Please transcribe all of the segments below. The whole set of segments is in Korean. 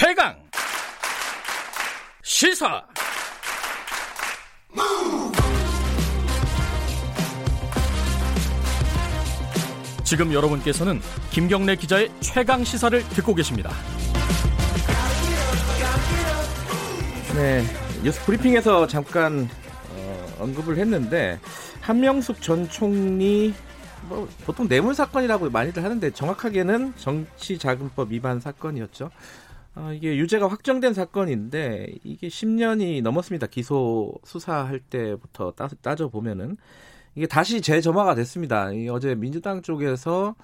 최강 시사 지금 여러분께서는 김경래 기자의 최강 시사를 듣고 계십니다. 네, 뉴스 브리핑에서 잠깐 어, 언급을 했는데 한명숙 전 총리 뭐 보통 뇌물 사건이라고 많이들 하는데 정확하게는 정치자금법 위반 사건이었죠. 어, 이게 유죄가 확정된 사건인데 이게 10년이 넘었습니다. 기소 수사할 때부터 따, 따져 보면은 이게 다시 재점화가 됐습니다. 어제 민주당 쪽에서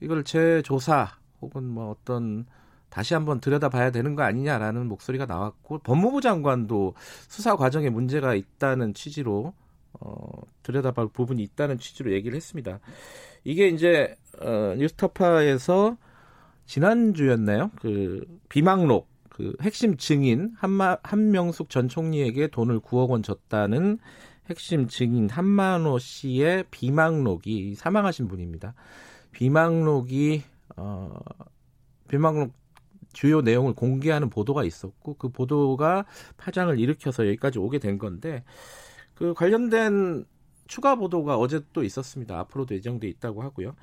이걸 재조사 혹은 뭐 어떤 다시 한번 들여다봐야 되는 거 아니냐라는 목소리가 나왔고 법무부 장관도 수사 과정에 문제가 있다는 취지로 어, 들여다볼 부분이 있다는 취지로 얘기를 했습니다. 이게 이제 어, 뉴스타파에서 지난주였나요? 그 비망록 그 핵심 증인 한마, 한명숙 전 총리에게 돈을 9억 원 줬다는 핵심 증인 한만호 씨의 비망록이 사망하신 분입니다. 비망록이 어 비망록 주요 내용을 공개하는 보도가 있었고 그 보도가 파장을 일으켜서 여기까지 오게 된 건데 그 관련된 추가 보도가 어제 또 있었습니다. 앞으로도 예정돼 있다고 하고요.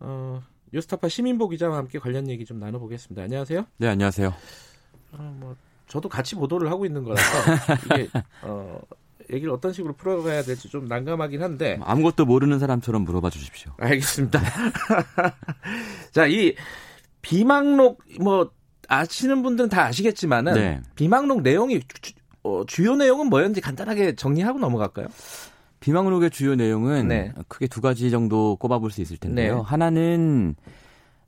어, 뉴스타파 시민보 기자와 함께 관련 얘기 좀 나눠보겠습니다. 안녕하세요. 네, 안녕하세요. 어, 뭐 저도 같이 보도를 하고 있는 거라서 이게 어, 얘기를 어떤 식으로 풀어가야 될지 좀 난감하긴 한데 아무것도 모르는 사람처럼 물어봐 주십시오. 알겠습니다. 자, 이 비망록 뭐 아시는 분들은 다 아시겠지만은 네. 비망록 내용이 주, 어, 주요 내용은 뭐였는지 간단하게 정리하고 넘어갈까요? 비망록의 주요 내용은 네. 크게 두 가지 정도 꼽아볼 수 있을 텐데요. 네. 하나는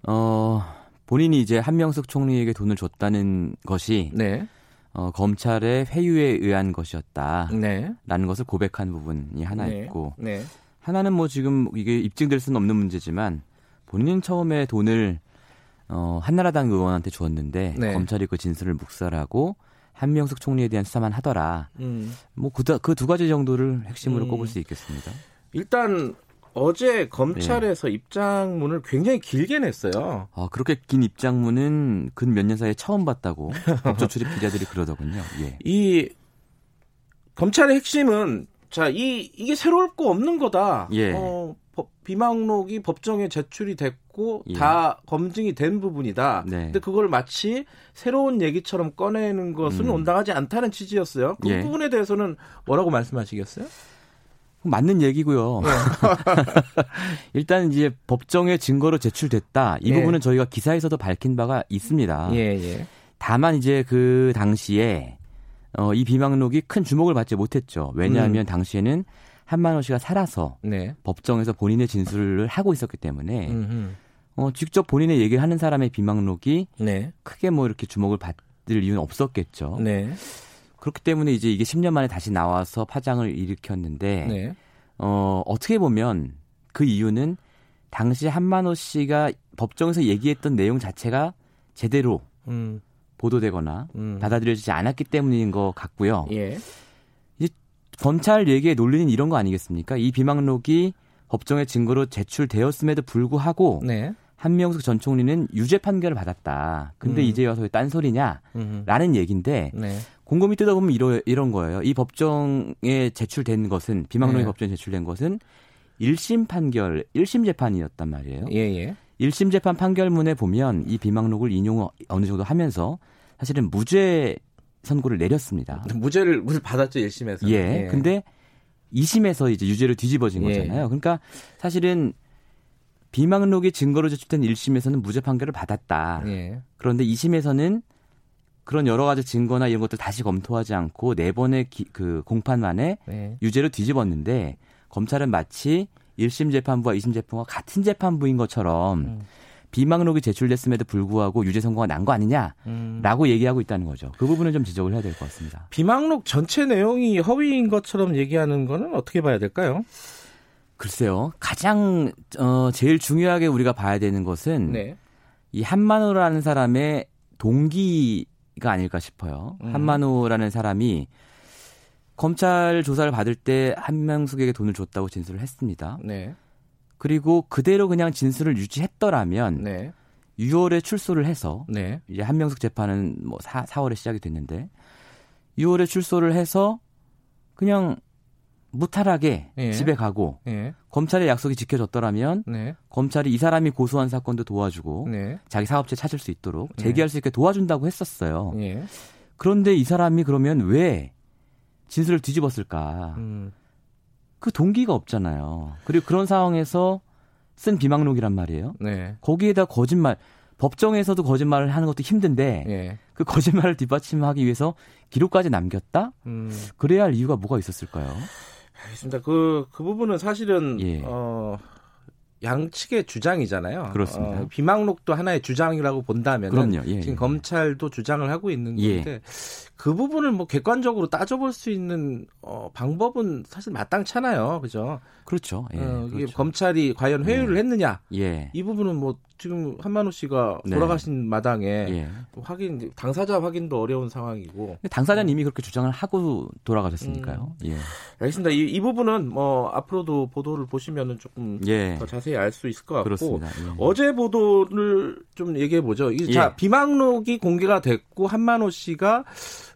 어 본인이 이제 한명숙 총리에게 돈을 줬다는 것이 네. 어, 검찰의 회유에 의한 것이었다라는 네. 것을 고백한 부분이 하나 네. 있고 네. 하나는 뭐 지금 이게 입증될 수는 없는 문제지만 본인은 처음에 돈을 어, 한나라당 의원한테 네. 검찰이 그 진술을 묵살하고 한명숙 총리에 대한 수사만 하더라. 음. 뭐그 그두 가지 정도를 핵심으로 음. 꼽을 수 있겠습니다. 일단 어제 검찰에서 네. 입장문을 굉장히 길게 냈어요. 아, 그렇게 긴 입장문은 근 몇 년 사이에 처음 봤다고 법조 출입 기자들이 그러더군요. 예. 이 검찰의 핵심은 자, 이 이게 새로울 거 없는 거다. 예. 어, 법, 비망록이 법정에 제출이 됐고 예. 다 검증이 된 부분이다. 네. 근데 그걸 마치 새로운 얘기처럼 꺼내는 것은 음. 온당하지 않다는 취지였어요. 그 예. 부분에 대해서는 뭐라고 말씀하시겠어요? 맞는 얘기고요. 네. 일단 이제 법정에 증거로 제출됐다. 이 예. 부분은 저희가 기사에서도 밝힌 바가 있습니다. 예, 예. 다만 이제 그 당시에 어, 이 비망록이 큰 주목을 받지 못했죠. 왜냐하면 음. 당시에는 한만호 씨가 살아서 네. 법정에서 본인의 진술을 하고 있었기 때문에 어, 직접 본인의 얘기를 하는 사람의 비망록이 네. 크게 뭐 이렇게 주목을 받을 이유는 없었겠죠. 네. 그렇기 때문에 이제 이게 10년 만에 다시 나와서 파장을 일으켰는데 네. 어, 어떻게 보면 그 이유는 당시 한만호 씨가 법정에서 얘기했던 내용 자체가 제대로 음. 보도되거나 음. 받아들여지지 않았기 때문인 것 같고요. 예. 이 검찰 얘기의 논리는 이런 거 아니겠습니까? 이 비망록이 법정의 증거로 제출되었음에도 불구하고 네. 한명숙 전 총리는 유죄 판결을 받았다. 근데 음. 이제 와서 왜 딴소리냐라는 얘기인데 네. 곰곰이 뜯어보면 이러, 이런 거예요. 이 법정에 제출된 것은 비망록이 네. 법정에 제출된 것은 1심 판결, 1심 재판이었단 말이에요. 예, 예. 1심 재판 판결문에 보면 이 비망록을 인용 어느 정도 하면서 사실은 무죄 선고를 내렸습니다. 무죄를 받았죠, 1심에서. 예. 예. 근데 2심에서 이제 유죄로 뒤집어진 예. 거잖아요. 그러니까 사실은 비망록이 증거로 제출된 1심에서는 무죄 판결을 받았다. 예. 그런데 2심에서는 그런 여러 가지 증거나 이런 것들 다시 검토하지 않고 네 번의 기, 그 공판 만에 네. 유죄로 뒤집었는데 검찰은 마치 1심 재판부와 2심 재판부가 같은 재판부인 것처럼 음. 비망록이 제출됐음에도 불구하고 유죄 선고가 난 거 아니냐라고 음. 얘기하고 있다는 거죠. 그 부분은 좀 지적을 해야 될 것 같습니다. 비망록 전체 내용이 허위인 것처럼 얘기하는 거는 어떻게 봐야 될까요? 글쎄요. 가장 어 제일 중요하게 우리가 봐야 되는 것은 네. 이 한만호라는 사람의 동기가 아닐까 싶어요. 음. 한만호라는 사람이 검찰 조사를 받을 때 한명숙에게 돈을 줬다고 진술을 했습니다. 네. 그리고 그대로 그냥 진술을 유지했더라면 네. 6월에 출소를 해서 네. 이제 한명숙 재판은 뭐 4, 4월에 시작이 됐는데 6월에 출소를 해서 그냥 무탈하게 예. 집에 가고 예. 검찰의 약속이 지켜졌더라면 네. 검찰이 이 사람이 고소한 사건도 도와주고 네. 자기 사업체 찾을 수 있도록 네. 재기할 수 있게 도와준다고 했었어요. 예. 그런데 이 사람이 그러면 왜 진술을 뒤집었을까? 음. 그 동기가 없잖아요. 그리고 그런 상황에서 쓴 비망록이란 말이에요. 네. 거기에다 거짓말 법정에서도 거짓말을 하는 것도 힘든데 예. 그 거짓말을 뒷받침하기 위해서 기록까지 남겼다? 음. 그래야 할 이유가 뭐가 있었을까요? 알겠습니다. 그, 그 부분은 사실은, 예. 어, 양측의 주장이잖아요. 그렇습니다. 어, 비망록도 하나의 주장이라고 본다면 예, 지금 예. 검찰도 주장을 하고 있는 예. 건데 예. 그 부분을 뭐 객관적으로 따져볼 수 있는 어, 방법은 사실 마땅찮아요, 그죠? 그렇죠. 예, 어, 이게 그렇죠. 검찰이 과연 회유를 예. 했느냐? 예. 이 부분은 뭐 지금 한만호 씨가 네. 돌아가신 마당에 예. 확인 당사자 확인도 어려운 상황이고 당사자는 이미 그렇게 주장을 하고 돌아가셨으니까요. 음. 예. 알겠습니다. 이, 이, 부분은 뭐 앞으로도 보도를 보시면은 조금 예. 더 자세히 알 수 있을 것 같고 그렇습니다. 예. 어제 보도를 좀 얘기해 보죠. 자 예. 비망록이 공개가 됐고 한만호 씨가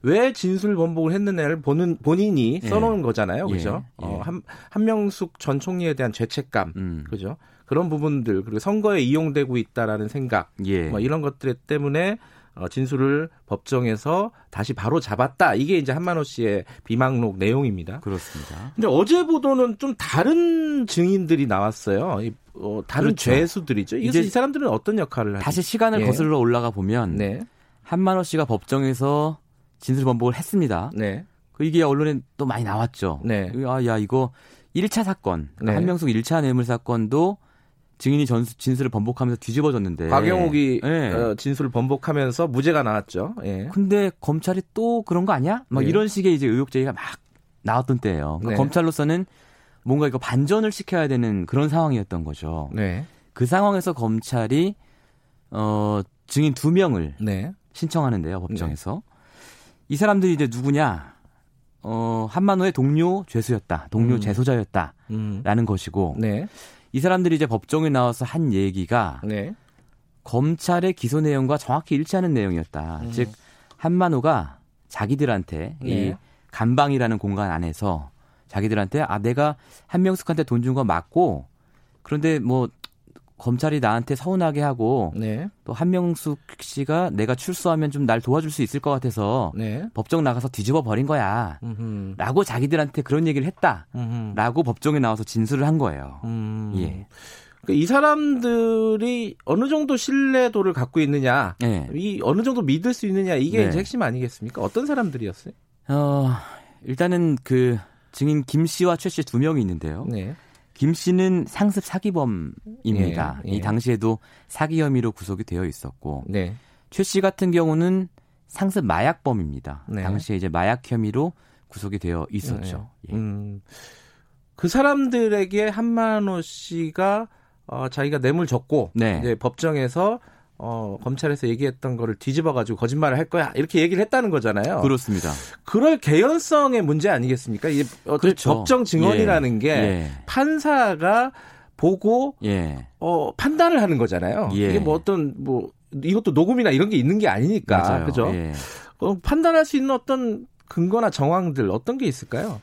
왜 진술 번복을 했느냐를 보는 본인이 예. 써놓은 거잖아요, 그죠? 예. 어, 한 한명숙 전 총리에 대한 죄책감, 음. 그죠? 그런 부분들 그리고 선거에 이용되고 있다라는 생각, 예. 뭐 이런 것들 때문에 어, 진술을 법정에서 다시 바로 잡았다. 이게 이제 한만호 씨의 비망록 내용입니다. 그렇습니다. 근데 어제 보도는 좀 다른 증인들이 나왔어요. 이, 어, 다른 그렇죠. 죄수들이죠. 이제 이 사람들은 어떤 역할을 하죠? 다시 시간을 예. 거슬러 올라가 보면 네. 한만호 씨가 법정에서 진술 번복을 했습니다. 네. 그 이게 언론에 또 많이 나왔죠. 네. 아, 야, 이거 1차 사건, 그러니까 네. 한명숙 1차 뇌물 사건도 증인이 전수, 진술을 번복하면서 뒤집어졌는데. 박영욱이 네. 어, 진술을 번복하면서 무죄가 나왔죠. 예. 근데 검찰이 또 그런 거 아니야? 막 네. 이런 식의 이제 의혹 제기가 막 나왔던 때예요. 그러니까 네. 검찰로서는 뭔가 이거 반전을 시켜야 되는 그런 상황이었던 거죠. 네. 그 상황에서 검찰이 어 증인 두 명을 네. 신청하는데요, 법정에서. 네. 이 사람들이 이제 누구냐? 어, 한만호의 동료 죄수였다. 동료 음. 재소자였다. 음. 라는 것이고. 네. 이 사람들이 이제 법정에 나와서 한 얘기가 네. 검찰의 기소 내용과 정확히 일치하는 내용이었다. 음. 즉 한만호가 자기들한테 네. 이 감방이라는 공간 안에서 자기들한테 아 내가 한명숙한테 돈 준 거 맞고 그런데 뭐 검찰이 나한테 서운하게 하고 네. 또 한명숙 씨가 내가 출소하면 좀 날 도와줄 수 있을 것 같아서 네. 법정 나가서 뒤집어 버린 거야. 음흠. 라고 자기들한테 그런 얘기를 했다. 음흠. 라고 법정에 나와서 진술을 한 거예요. 음. 예. 그러니까 이 사람들이 어느 정도 신뢰도를 갖고 있느냐, 네. 이 어느 정도 믿을 수 있느냐 이게 네. 이제 핵심 아니겠습니까? 어떤 사람들이었어요? 어, 일단은 그 증인 김 씨와 최 씨 두 명이 있는데요. 네. 김 씨는 상습 사기범입니다. 예, 예. 이 당시에도 사기 혐의로 구속이 되어 있었고 네. 최씨 같은 경우는 상습 마약범입니다. 네. 당시에 이제 마약 혐의로 구속이 되어 있었죠. 네. 예. 음, 그 사람들에게 한만호 씨가 어, 자기가 뇌물 줬고 네. 이제 법정에서 어, 검찰에서 얘기했던 거를 뒤집어 가지고 거짓말을 할 거야. 이렇게 얘기를 했다는 거잖아요. 그렇습니다. 그럴 개연성의 문제 아니겠습니까? 이게 그렇죠. 법정 증언이라는 예. 게 예. 판사가 보고 예. 어, 판단을 하는 거잖아요. 예. 이게 뭐 어떤 뭐 이것도 녹음이나 이런 게 있는 게 아니니까. 맞아요. 그죠? 예. 어, 판단할 수 있는 어떤 근거나 정황들 어떤 게 있을까요?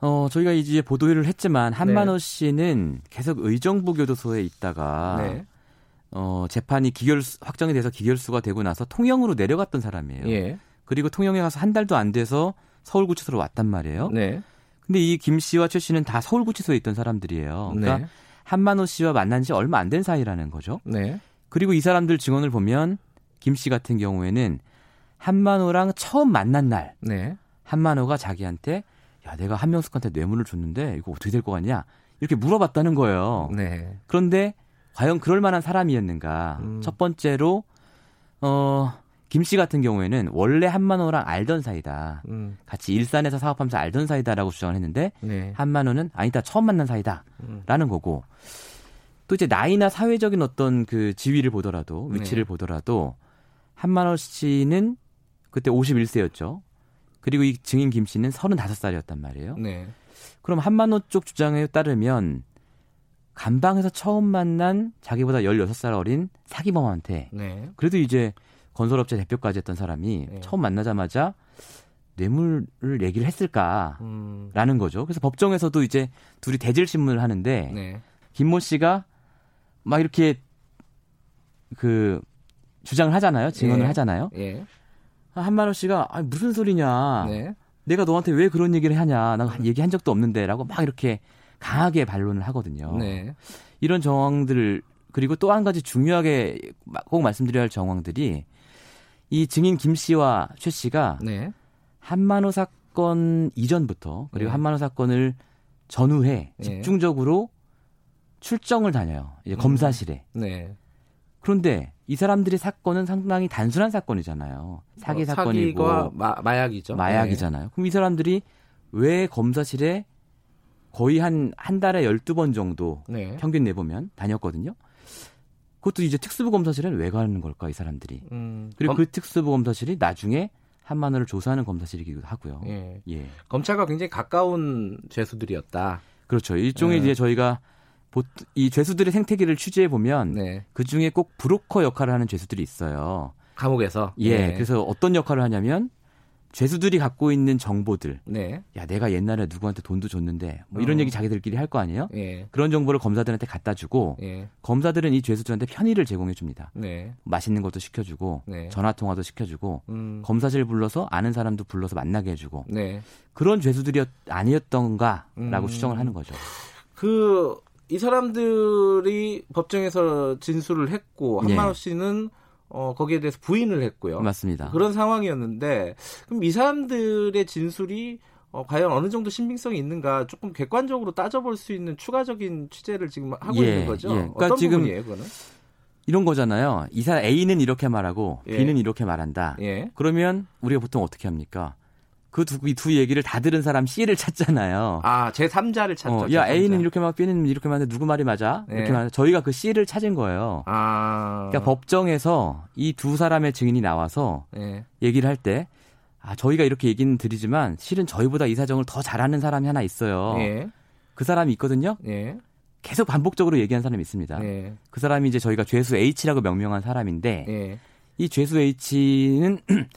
어, 저희가 이제 보도를 했지만 한만호 네. 씨는 계속 의정부 교도소에 있다가 네. 어, 재판이 기결 확정이 돼서 기결수가 되고 나서 통영으로 내려갔던 사람이에요. 예. 그리고 통영에 가서 한 달도 안 돼서 서울구치소로 왔단 말이에요. 네. 근데 이 김 씨와 최 씨는 다 서울구치소에 있던 사람들이에요. 그러니까 네. 한만호 씨와 만난 지 얼마 안 된 사이라는 거죠. 네. 그리고 이 사람들 증언을 보면 김 씨 같은 경우에는 한만호랑 처음 만난 날 네. 한만호가 자기한테 야 내가 한명숙한테 뇌물을 줬는데 이거 어떻게 될 것 같냐 이렇게 물어봤다는 거예요. 네. 그런데 과연 그럴 만한 사람이었는가. 음. 첫 번째로 어 김씨 같은 경우에는 원래 한만호랑 알던 사이다. 음. 같이 일산에서 사업하면서 알던 사이다라고 주장을 했는데 네. 한만호는 아니다 처음 만난 사이다라는 음. 거고 또 이제 나이나 사회적인 어떤 그 지위를 보더라도 위치를 네. 보더라도 한만호 씨는 그때 51세였죠. 그리고 이 증인 김 씨는 35살이었단 말이에요. 네. 그럼 한만호 쪽 주장에 따르면 감방에서 처음 만난 자기보다 16살 어린 사기범한테 네. 그래도 이제 건설업체 대표까지 했던 사람이 네. 처음 만나자마자 뇌물을 얘기를 했을까라는 음. 거죠. 그래서 법정에서도 이제 둘이 대질 신문을 하는데 네. 김모 씨가 막 이렇게 그 주장을 하잖아요. 증언을 예. 하잖아요. 예. 한만호 씨가 아, 무슨 소리냐. 네. 내가 너한테 왜 그런 얘기를 하냐. 나 얘기한 적도 없는데라고 막 이렇게 강하게 반론을 하거든요. 네. 이런 정황들 그리고 또 한 가지 중요하게 꼭 말씀드려야 할 정황들이 이 증인 김 씨와 최 씨가 네. 한만호 사건 이전부터 그리고 네. 한만호 사건을 전후에 네. 집중적으로 출정을 다녀요. 이제 음. 검사실에. 네. 그런데 이 사람들의 사건은 상당히 단순한 사건이잖아요. 사기 어, 사건이고 마, 마약이죠. 마약이잖아요. 네. 그럼 이 사람들이 왜 검사실에 거의 한, 한 달에 12번 정도 네. 평균 내보면 다녔거든요. 그것도 이제 특수부 검사실에는 왜 가는 걸까, 이 사람들이. 음, 그리고 검... 그 특수부 검사실이 나중에 한만호를 조사하는 검사실이기도 하고요. 예. 예. 검찰과 굉장히 가까운 죄수들이었다. 그렇죠. 일종의 예. 이제 저희가 이 죄수들의 생태계를 취재해 보면 네. 그 중에 꼭 브로커 역할을 하는 죄수들이 있어요. 감옥에서. 예. 네. 그래서 어떤 역할을 하냐면 죄수들이 갖고 있는 정보들. 네. 야, 내가 옛날에 누구한테 돈도 줬는데 뭐 이런 어. 얘기 자기들끼리 할 거 아니에요? 예. 그런 정보를 검사들한테 갖다 주고 예. 검사들은 이 죄수들한테 편의를 제공해 줍니다. 네. 맛있는 것도 시켜 주고 네. 전화 통화도 시켜 주고 음. 검사실 불러서 아는 사람도 불러서 만나게 해 주고 네. 그런 죄수들이 아니었던가라고 음. 추정을 하는 거죠. 그 이 사람들이 법정에서 진술을 했고 한만호 예. 씨는 어, 거기에 대해서 부인을 했고요. 맞습니다. 그런 상황이었는데 그럼 이 사람들의 진술이 어, 과연 어느 정도 신빙성이 있는가 조금 객관적으로 따져볼 수 있는 추가적인 취재를 지금 하고 예, 있는 거죠. 예. 그러니까 어떤 지금 부분이에요, 그거는? 이런 거잖아요. 이 사람 A는 이렇게 말하고 예. B는 이렇게 말한다. 예. 그러면 우리가 보통 어떻게 합니까? 그 두, 이두 얘기를 다 들은 사람 C를 찾잖아요. 아, 제 3자를 찾죠. 어, 야, A는 이렇게 말, B는 이렇게 말하는데 누구 말이 맞아? 네. 이렇게 말 저희가 그 C를 찾은 거예요. 아. 그러니까 법정에서 이 두 사람의 증인이 나와서 네. 얘기를 할 때, 아, 저희가 이렇게 얘기는 드리지만 실은 저희보다 이 사정을 더 잘하는 사람이 하나 있어요. 네. 그 사람이 있거든요. 네. 계속 반복적으로 얘기한 사람이 있습니다. 네. 그 사람이 이제 저희가 죄수 H라고 명명한 사람인데, 네. 이 죄수 H는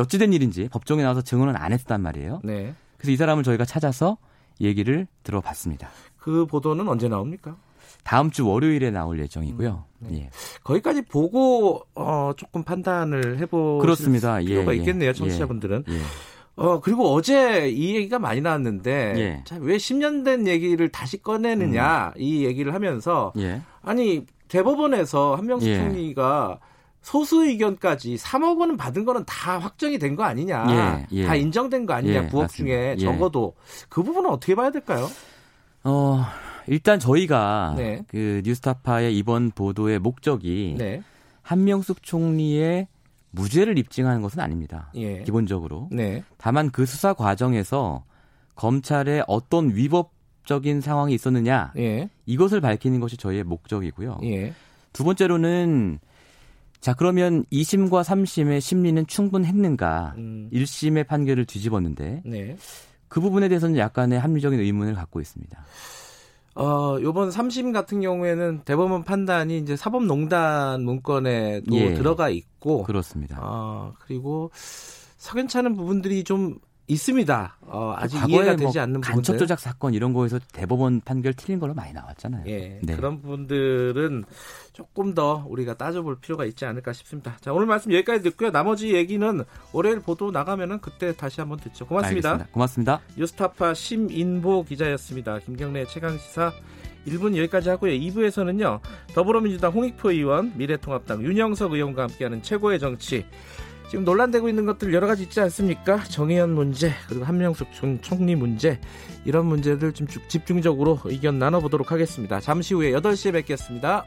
어찌된 일인지 법정에 나와서 증언은 안 했단 말이에요. 네. 그래서 이 사람을 저희가 찾아서 얘기를 들어봤습니다. 그 보도는 언제 나옵니까? 다음 주 월요일에 나올 예정이고요. 음, 네. 예. 거기까지 보고 어, 조금 판단을 해보 그렇습니다. 필요가 예, 예. 있겠네요, 청취자분들은. 예, 예. 어 그리고 어제 이 얘기가 많이 나왔는데 예. 자, 왜 10년 된 얘기를 다시 꺼내느냐 음. 이 얘기를 하면서 아니 대법원에서 한명숙 총리가 소수 의견까지 3억 원은 받은 거는 다 확정이 된 거 아니냐. 예, 예. 다 인정된 거 아니냐. 예, 9억 맞습니다. 중에 예. 적어도 그 부분은 어떻게 봐야 될까요? 어, 일단 저희가 네. 그 뉴스타파의 이번 보도의 목적이 네. 한명숙 총리의 무죄를 입증하는 것은 아닙니다. 예. 기본적으로. 네. 다만 그 수사 과정에서 검찰에 어떤 위법적인 상황이 있었느냐 예. 이것을 밝히는 것이 저희의 목적이고요. 예. 두 번째로는 자, 그러면 2심과 3심의 심리는 충분했는가? 음. 1심의 판결을 뒤집었는데 네. 그 부분에 대해서는 약간의 합리적인 의문을 갖고 있습니다. 어, 요번 3심 같은 경우에는 대법원 판단이 이제 사법농단 문건에도 예. 들어가 있고 그렇습니다. 어, 그리고 석연찮은 부분들이 좀 있습니다. 어, 아직 이해가 뭐 되지 않는 간첩 부분들. 조작 사건 이런 거에서 대법원 판결 틀린 걸로 많이 나왔잖아요. 예, 네. 그런 부분들은 조금 더 우리가 따져볼 필요가 있지 않을까 싶습니다. 자, 오늘 말씀 여기까지 듣고요. 나머지 얘기는 월요일 보도 나가면은 그때 다시 한번 듣죠. 고맙습니다. 알겠습니다. 고맙습니다. 뉴스타파 심인보 기자였습니다. 김경래 최강 시사 1분 여기까지 하고요. 2부에서는요. 더불어민주당 홍익표 의원, 미래통합당 윤영석 의원과 함께하는 최고의 정치 지금 논란되고 있는 것들 여러 가지 있지 않습니까? 정의연 문제 그리고 한명숙 총리 문제 이런 문제들 좀 집중적으로 의견 나눠보도록 하겠습니다. 잠시 후에 8시에 뵙겠습니다.